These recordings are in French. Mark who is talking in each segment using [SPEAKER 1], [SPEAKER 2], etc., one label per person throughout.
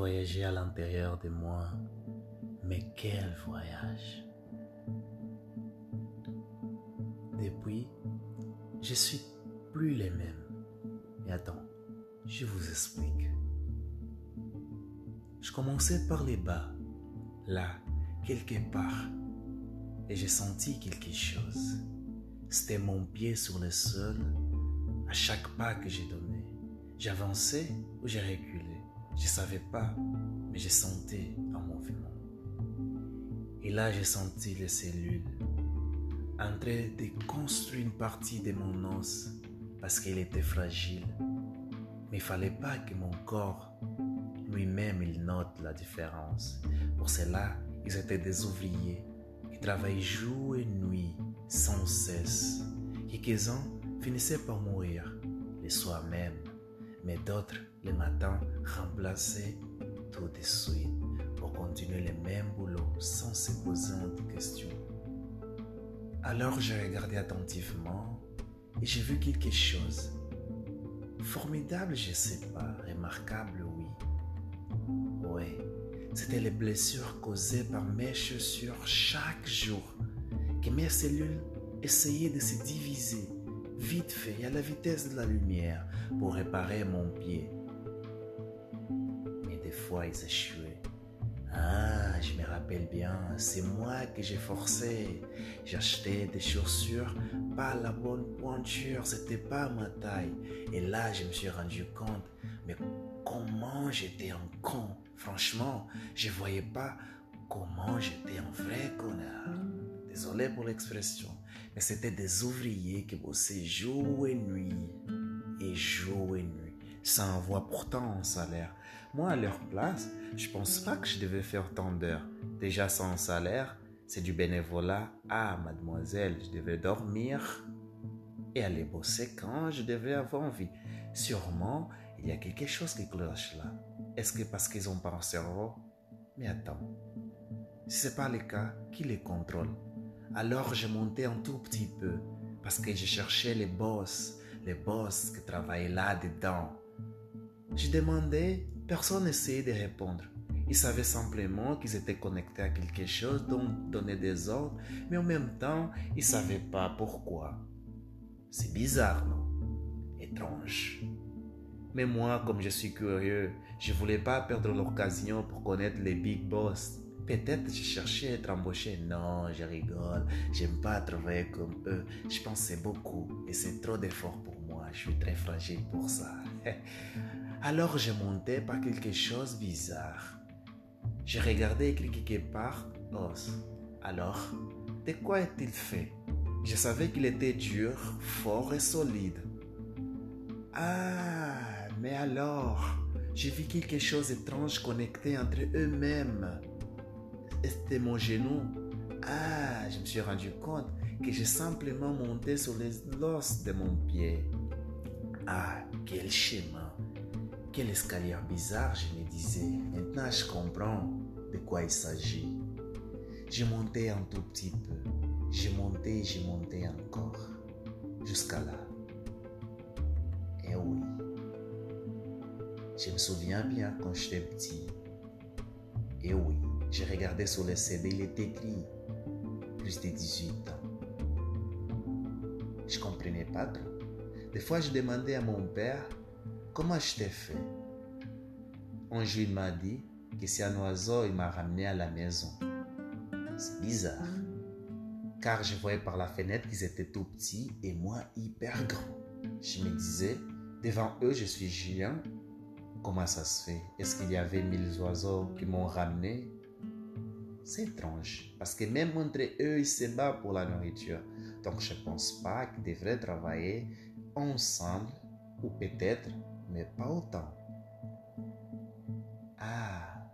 [SPEAKER 1] voyagé à l'intérieur de moi, mais quel voyage Depuis, je suis plus les mêmes. Mais attends, je vous explique. Je commençais par les bas, là, quelque part, et j'ai senti quelque chose. C'était mon pied sur le sol à chaque pas que j'ai donné. J'avançais ou j'ai reculé. Je ne savais pas, mais j'ai senti un mouvement. Et là, j'ai senti les cellules en train de construire une partie de mon os parce qu'il était fragile. Mais il fallait pas que mon corps lui-même il note la différence. Pour cela, ils étaient des ouvriers qui travaillaient jour et nuit sans cesse. Quelques-uns finissaient par mourir le soir même, mais d'autres le matin remplaçaient tout de suite pour continuer le même boulot sans se poser de questions. Alors j'ai regardé attentivement et j'ai vu quelque chose. Formidable, je sais pas, remarquable, oui. Oui, c'était les blessures causées par mes chaussures chaque jour que mes cellules essayaient de se diviser vite fait à la vitesse de la lumière pour réparer mon pied. Ils échouaient. Ah, je me rappelle bien, c'est moi que j'ai forcé. J'achetais des chaussures pas la bonne pointure, c'était pas ma taille. Et là, je me suis rendu compte, mais comment j'étais un con. Franchement, je voyais pas comment j'étais un vrai connard. Désolé pour l'expression, mais c'était des ouvriers qui bossaient jour et nuit, et jour et nuit, sans avoir pourtant un salaire. Moi, à leur place, je pense pas que je devais faire tant d'heures. Déjà sans salaire, c'est du bénévolat. Ah, mademoiselle, je devais dormir et aller bosser quand je devais avoir envie. Sûrement, il y a quelque chose qui cloche là. Est-ce que parce qu'ils ont pas un cerveau? Mais attends, si c'est pas le cas, qui les contrôle? Alors je montais un tout petit peu parce que je cherchais les boss, les boss qui travaillaient là-dedans. Je demandais, personne n'essayait de répondre. Ils savaient simplement qu'ils étaient connectés à quelque chose dont donnaient des ordres, mais en même temps, ils ne savaient pas pourquoi. C'est bizarre, non? Étrange. Mais moi, comme je suis curieux, je voulais pas perdre l'occasion pour connaître les big boss. Peut-être je cherchais à être embauché. Non, je rigole. J'aime pas travailler comme eux. Je pensais beaucoup et c'est trop d'efforts pour moi. Je suis très fragile pour ça. Alors je montais par quelque chose de bizarre. Je regardais écrit quelque part os. Alors, de quoi est-il fait? Je savais qu'il était dur, fort et solide. Ah, mais alors, j'ai vu quelque chose d'étrange connecté entre eux-mêmes. C'était mon genou. Ah, je me suis rendu compte que j'ai simplement monté sur les os de mon pied. Ah, quel schéma. Quel escalier bizarre, je me disais. Maintenant, je comprends de quoi il s'agit. J'ai monté un tout petit peu. J'ai monté, j'ai monté encore. Jusqu'à là. Et oui. Je me souviens bien quand j'étais petit. Et oui, j'ai regardé sur le CD, il était écrit plus de 18 ans. Je comprenais pas trop. Des fois, je demandais à mon père comment je t'ai fait? Un jour, il m'a dit que c'est un oiseau, il m'a ramené à la maison. C'est bizarre. Car je voyais par la fenêtre qu'ils étaient tout petits et moi hyper grand. Je me disais, devant eux, je suis géant. Comment ça se fait? Est-ce qu'il y avait mille oiseaux qui m'ont ramené? C'est étrange, parce que même entre eux, ils se battent pour la nourriture. Donc je ne pense pas qu'ils devraient travailler ensemble, ou peut-être, mais pas autant. Ah,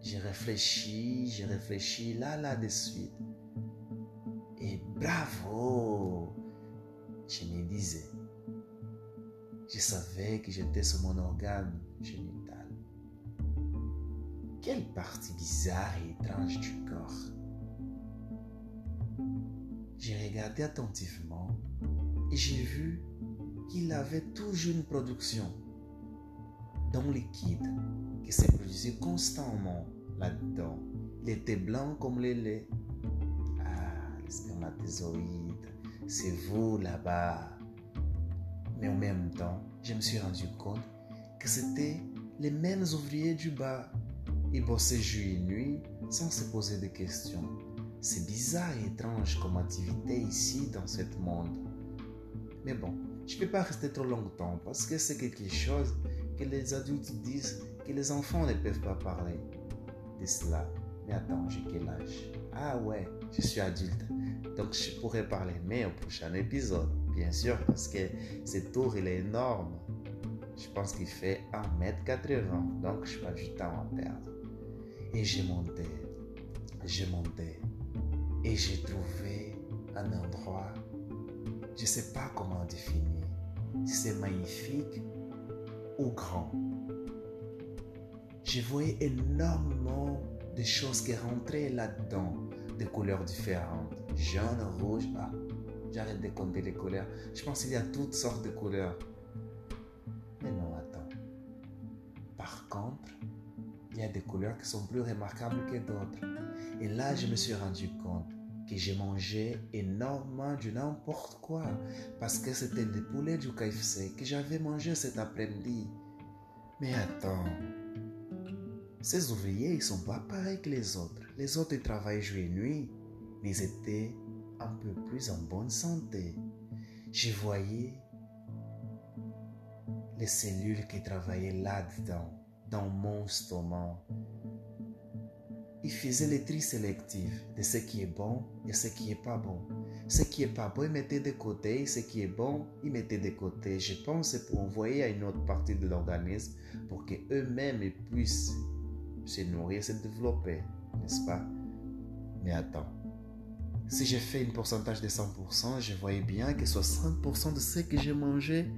[SPEAKER 1] j'ai réfléchi, j'ai réfléchi là, là de suite. Et bravo, je me disais. Je savais que j'étais sur mon organe génital. Quelle partie bizarre et étrange du corps. J'ai regardé attentivement et j'ai vu qu'il avait toujours une production dans liquide qui se produisait constamment là-dedans. Il était blanc comme le lait. Ah, les spermatozoïdes, c'est vous là-bas. Mais en même temps, je me suis rendu compte que c'était les mêmes ouvriers du bas. Ils bossaient jour et nuit sans se poser de questions. C'est bizarre et étrange comme activité ici dans ce monde. Mais bon, je ne peux pas rester trop longtemps parce que c'est quelque chose que les adultes disent que les enfants ne peuvent pas parler de cela. Mais attends, j'ai quel âge? Ah ouais, je suis adulte. Donc je pourrais parler, mais au prochain épisode, bien sûr, parce que ce tour, il est énorme. Je pense qu'il fait 1m80, donc je pas du temps à perdre. Et j'ai monté, j'ai monté, et j'ai trouvé un endroit, je ne sais pas comment définir, c'est magnifique ou grand. Je voyais énormément de choses qui rentraient là-dedans, de couleurs différentes, jaune, rouge, ah, j'arrête de compter les couleurs. Je pense qu'il y a toutes sortes de couleurs. Mais non, attends. Par contre, il y a des couleurs qui sont plus remarquables que d'autres. Et là, je me suis rendu compte que j'ai mangé énormément du n'importe quoi parce que c'était des poulets du KFC que j'avais mangé cet après-midi. Mais attends, ces ouvriers, ils sont pas pareils que les autres. Les autres, ils travaillent jour et nuit, mais ils étaient un peu plus en bonne santé. Je voyais les cellules qui travaillaient là-dedans, dans mon stomac. Ils faisaient les tri sélectifs de ce qui est bon et ce qui est pas bon. Ce qui est pas bon, ils mettaient de côté, ce qui est bon, ils mettaient de côté. Je pense que pour envoyer à une autre partie de l'organisme pour qu'eux-mêmes puissent se nourrir, se développer, n'est-ce pas? Mais attends, si j'ai fait un pourcentage de 100%, je voyais bien que 60% de ce que j'ai mangé,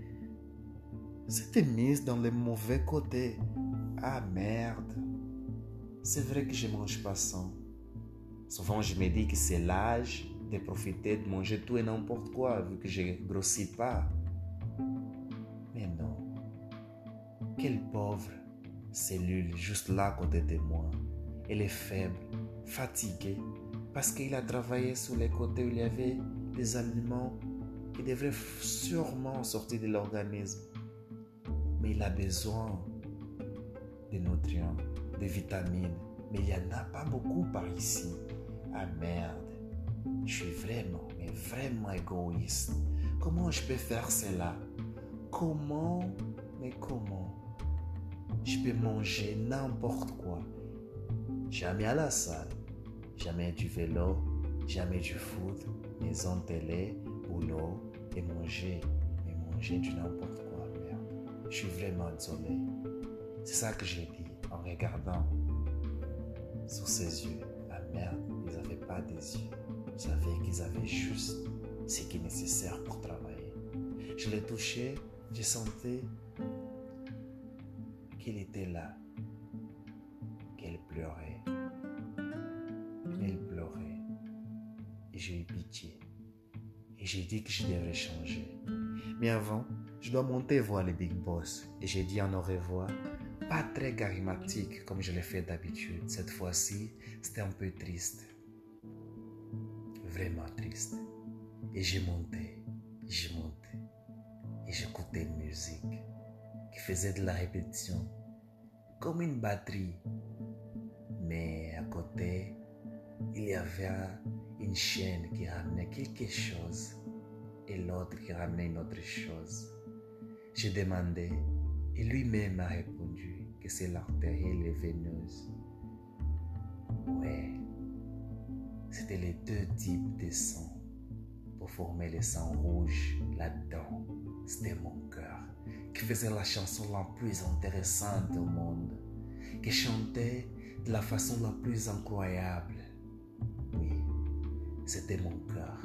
[SPEAKER 1] c'était mis dans le mauvais côté. Ah merde. C'est vrai que je mange pas sans. Souvent, je me dis que c'est l'âge de profiter de manger tout et n'importe quoi, vu que je grossis pas. Mais non. Quelle pauvre cellule juste là à côté de moi. Elle est faible, fatiguée, parce qu'il a travaillé sur les côtés où il y avait des aliments qui devraient sûrement sortir de l'organisme. Mais il a besoin de nutriments, de vitamines. Mais il n'y en a pas beaucoup par ici. Ah merde, je suis vraiment, mais vraiment égoïste. Comment je peux faire cela? Comment, mais comment? Je peux manger n'importe quoi. Jamais à la salle, jamais du vélo, jamais du foot, maison télé, boulot et manger, mais manger du n'importe quoi, merde. Je suis vraiment désolé. C'est ça que j'ai dit en regardant sur ses yeux. La merde, ils n'avaient pas des yeux. Je savais qu'ils avaient juste ce qui est nécessaire pour travailler. Je l'ai touché, j'ai senti qu'il était là, qu'elle pleurait. Elle pleurait. Et j'ai eu pitié. Et j'ai dit que je devrais changer. Mais avant, je dois monter voir les big boss. Et j'ai dit en au revoir pas très charismatique comme je l'ai fait d'habitude. Cette fois-ci, c'était un peu triste. Vraiment triste. Et j'ai monté, j'ai monté. Et j'écoutais une musique qui faisait de la répétition, comme une batterie. Mais à côté, il y avait une chaîne qui ramenait quelque chose et l'autre qui ramenait une autre chose. J'ai demandé et lui-même a répondu que c'est l'artérielle veineuse. Ouais, c'était les deux types de sang pour former le sang rouge là-dedans. C'était mon cœur qui faisait la chanson la plus intéressante au monde, qui chantait de la façon la plus incroyable. Oui, c'était mon cœur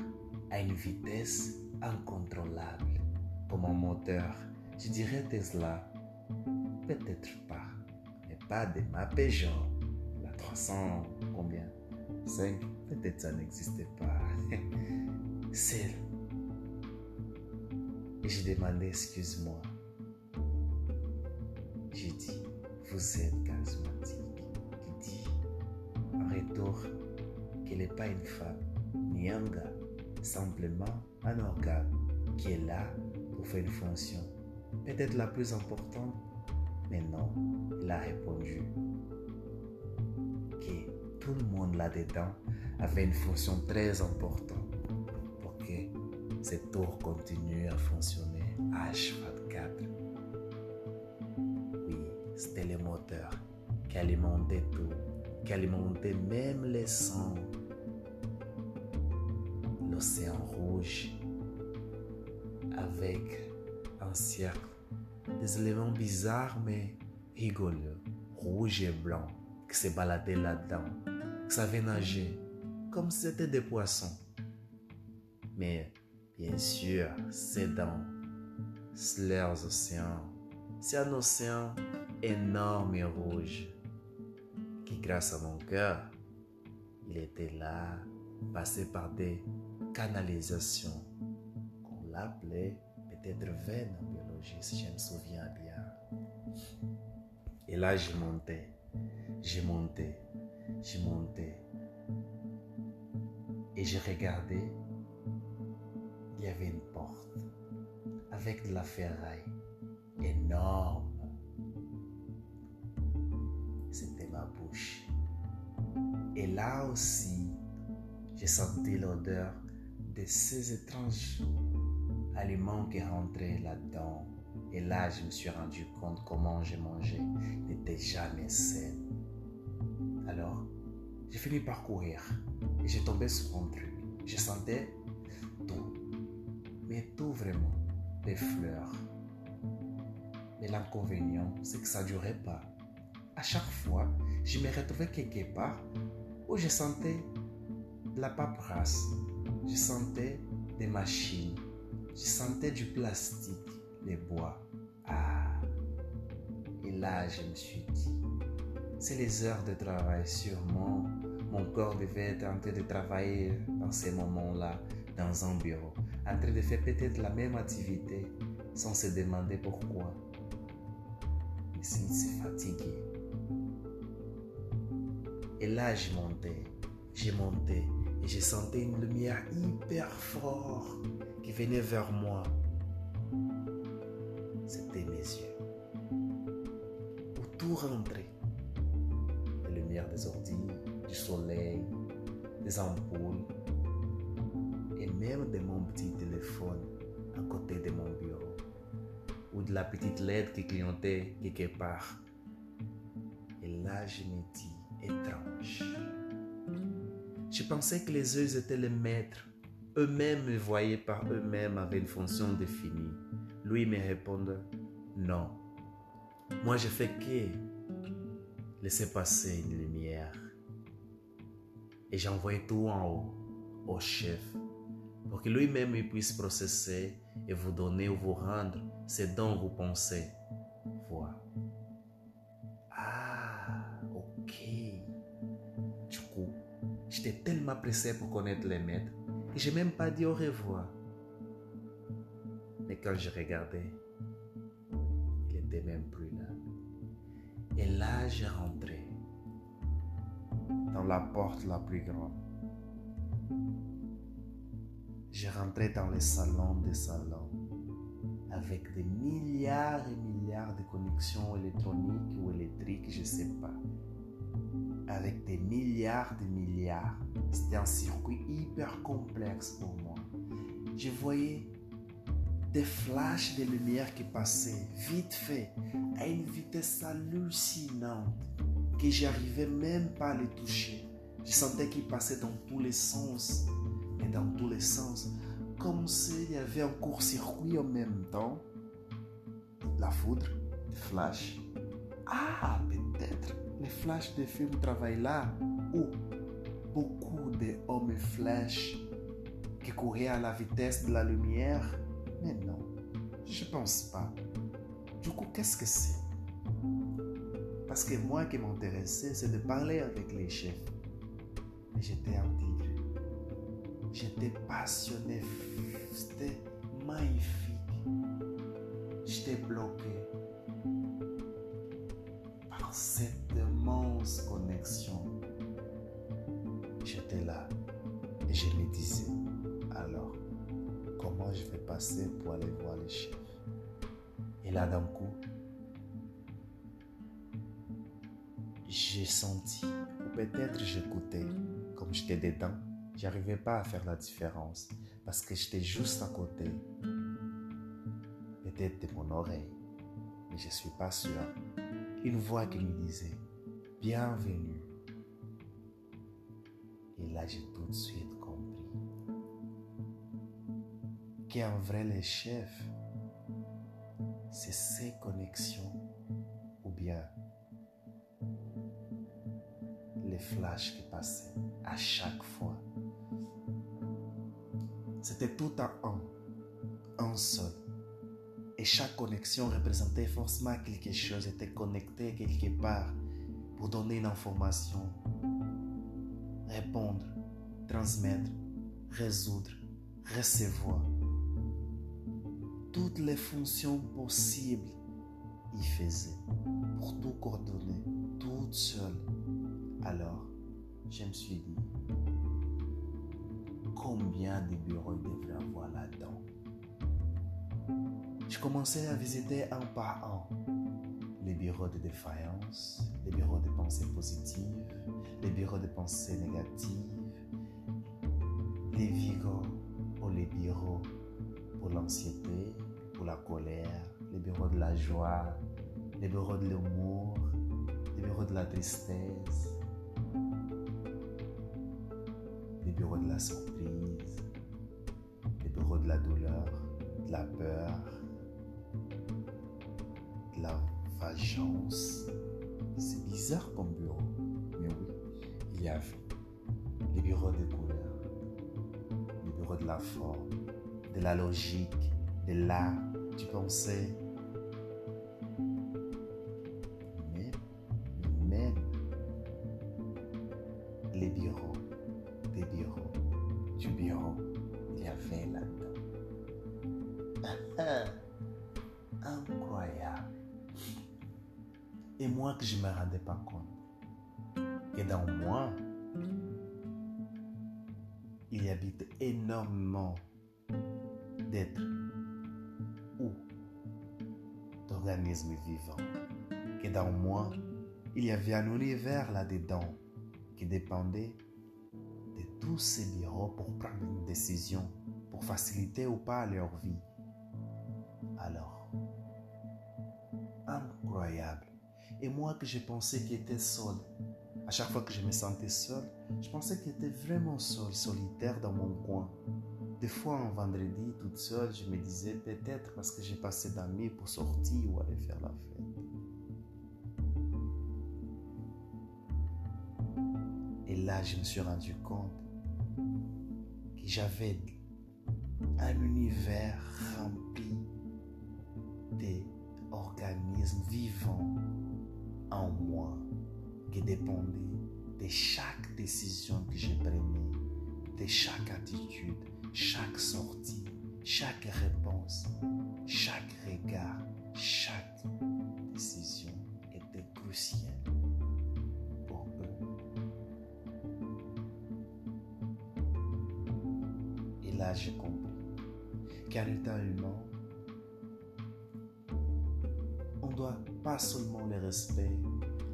[SPEAKER 1] à une vitesse incontrôlable, comme un moteur, je dirais Tesla, peut-être pas pas de ma Peugeot, la 300, combien? 5 Peut-être ça n'existait pas. Celle. Et j'ai excuse-moi. J'ai dit, vous êtes charismatique, qui dit en retour qu'elle n'est pas une femme ni un gars, simplement un organe qui est là pour faire une fonction, peut-être la plus importante, mais non, il a répondu que tout le monde là-dedans avait une fonction très importante pour que cette tour continue à fonctionner H24. Oui, c'était le moteur qui alimentait tout, qui alimentait même les sons. L'océan rouge avec un cercle des éléments bizarres mais rigoleux, rouge et blanc, qui se baladaient là-dedans, qui savaient nager, comme c'était des poissons. Mais bien sûr, c'est dans leurs océans. C'est un océan énorme et rouge qui, grâce à mon cœur, il était là, passé par des canalisations qu'on l'appelait peut-être veine en biologie, je me souviens bien. Et là, j'ai monté, j'ai monté, j'ai monté. Et j'ai regardé, il y avait une porte avec de la ferraille énorme. C'était ma bouche. Et là aussi, j'ai senti l'odeur de ces étranges aliments qui rentraient là-dedans. Et là, je me suis rendu compte comment j'ai mangé n'était jamais sain. Alors, j'ai fini par courir et j'ai tombé sur un truc. Je sentais tout, mais tout vraiment, des fleurs. Mais l'inconvénient, c'est que ça ne durait pas. À chaque fois, je me retrouvais quelque part où je sentais de la paperasse, je sentais des machines, je sentais du plastique, les bois. Ah Et là, je me suis dit, c'est les heures de travail sûrement. Mon corps devait être en train de travailler dans ces moments-là, dans un bureau, en train de faire peut-être la même activité sans se demander pourquoi. Mais c'est fatigué. Et là, j'ai monté, j'ai monté et j'ai senti une lumière hyper forte qui venait vers moi. C'était mes yeux. Où tout rentrait. Les lumières des ordines, du soleil, des ampoules et même de mon petit téléphone à côté de mon bureau ou de la petite lettre qui clignotait quelque part. Et là, je me dis, étrange. Je pensais que les yeux étaient les maîtres. Eux-mêmes me voyaient par eux-mêmes avec une fonction définie. Lui me répondait, non. Moi, je fais que laisser passer une lumière. Et j'envoyais tout en haut au chef pour que lui-même puisse processer et vous donner ou vous rendre ce dont vous pensez voir. Ah, ok. Du coup, j'étais tellement pressé pour connaître les maîtres et j'ai même pas dit au revoir. Mais quand je regardais, il était même plus là. Et là, j'ai rentré dans la porte la plus grande. J'ai rentré dans le salon des salons avec des milliards et milliards de connexions électroniques ou électriques, je ne sais pas. Avec des milliards de milliards. C'était un circuit hyper complexe pour moi. Je voyais des flashs de lumière qui passaient vite fait à une vitesse hallucinante que j'arrivais même pas à les toucher. Je sentais qu'ils passaient dans tous les sens et dans tous les sens comme s'il y avait un court-circuit en même temps. La foudre, les flashs. Ah, peut-être les flashs de films travaillent là où beaucoup d'hommes flèches qui couraient à la vitesse de la lumière. Mais non, je pense pas. Du coup, qu'est-ce que c'est? Parce que moi qui m'intéressais, c'est de parler avec les chefs. Mais j'étais un tigre. J'étais passionné. C'était magnifique. J'étais bloqué par cette connexion. J'étais là et je me disais, alors, comment je vais passer pour aller voir les chefs Et là, d'un coup, j'ai senti, ou peut-être j'écoutais, comme j'étais dedans, j'arrivais pas à faire la différence parce que j'étais juste à côté, peut-être de mon oreille, mais je suis pas sûr. Une voix qui me disait Bienvenue. Et là, j'ai tout de suite compris qu'en vrai, les chefs, c'est ces connexions ou bien les flashs qui passaient à chaque fois. C'était tout en un, un seul. Et chaque connexion représentait forcément quelque chose, était connecté quelque part pour donner une information, répondre, transmettre, résoudre, recevoir. Toutes les fonctions possibles y faisaient pour tout coordonner, toute seule. Alors, je me suis dit, combien de bureaux il devrait avoir là-dedans? Je commençais à visiter un par un les bureaux de défaillance, les bureaux de pensée positive, les bureaux de pensée négative, les vigos pour les bureaux pour l'anxiété, pour la colère, les bureaux de la joie, les bureaux de l'humour, les bureaux de la tristesse, les bureaux de la surprise, les bureaux de la douleur, de la peur, la vengeance. C'est bizarre comme bureau, mais oui, il y avait les bureaux de couleur, les bureaux de la forme, de la logique, de l'art, du pensée. Que je ne me rendais pas compte. Et dans moi, il y habite énormément d'êtres ou d'organismes vivants. Et dans moi, il y avait un univers là-dedans qui dépendait de tous ces bureaux pour prendre une décision, pour faciliter ou pas leur vie. Alors, incroyable. Et moi que je pensais qu'il était seul, à chaque fois que je me sentais seul, je pensais qu'il était vraiment seul, solitaire dans mon coin. Des fois, un vendredi, toute seule, je me disais peut-être parce que j'ai passé d'amis pour sortir ou aller faire la fête. Et là, je me suis rendu compte que j'avais un univers rempli d'organismes vivants en moi qui dépendait de chaque décision que je prenais, de chaque attitude, chaque sortie, chaque réponse, chaque regard, chaque décision était cruciale pour eux. Et là, j'ai compris qu'en étant humain, on doit pas seulement le respect,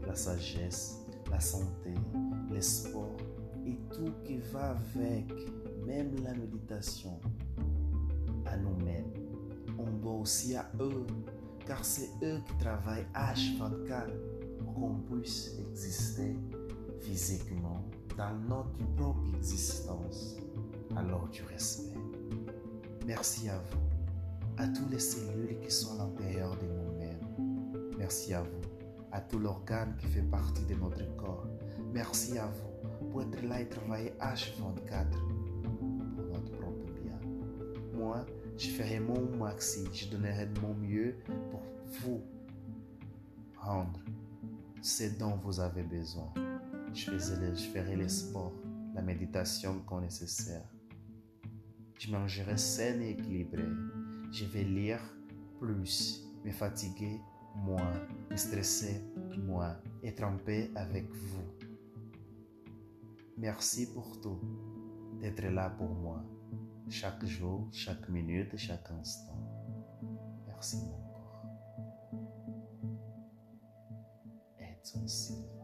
[SPEAKER 1] la sagesse, la santé, le sport et tout qui va avec, même la méditation, à nous-mêmes. On doit aussi à eux, car c'est eux qui travaillent H24 pour qu'on puisse exister physiquement dans notre propre existence. Alors du respect. Merci à vous, à toutes les cellules qui sont à l'intérieur de nous-mêmes. Merci à vous, à tout l'organe qui fait partie de notre corps. Merci à vous pour être là et travailler H24 pour notre propre bien. Moi, je ferai mon maxi, je donnerai mon mieux pour vous rendre ce dont vous avez besoin. Je, je ferai les sports, la méditation quand nécessaire. Je mangerai sain et équilibré. Je vais lire plus, me fatiguer moins, me stresser moi et trempé avec vous. Merci pour tout, d'être là pour moi, chaque jour, chaque minute, chaque instant. Merci mon corps. Edson Silva.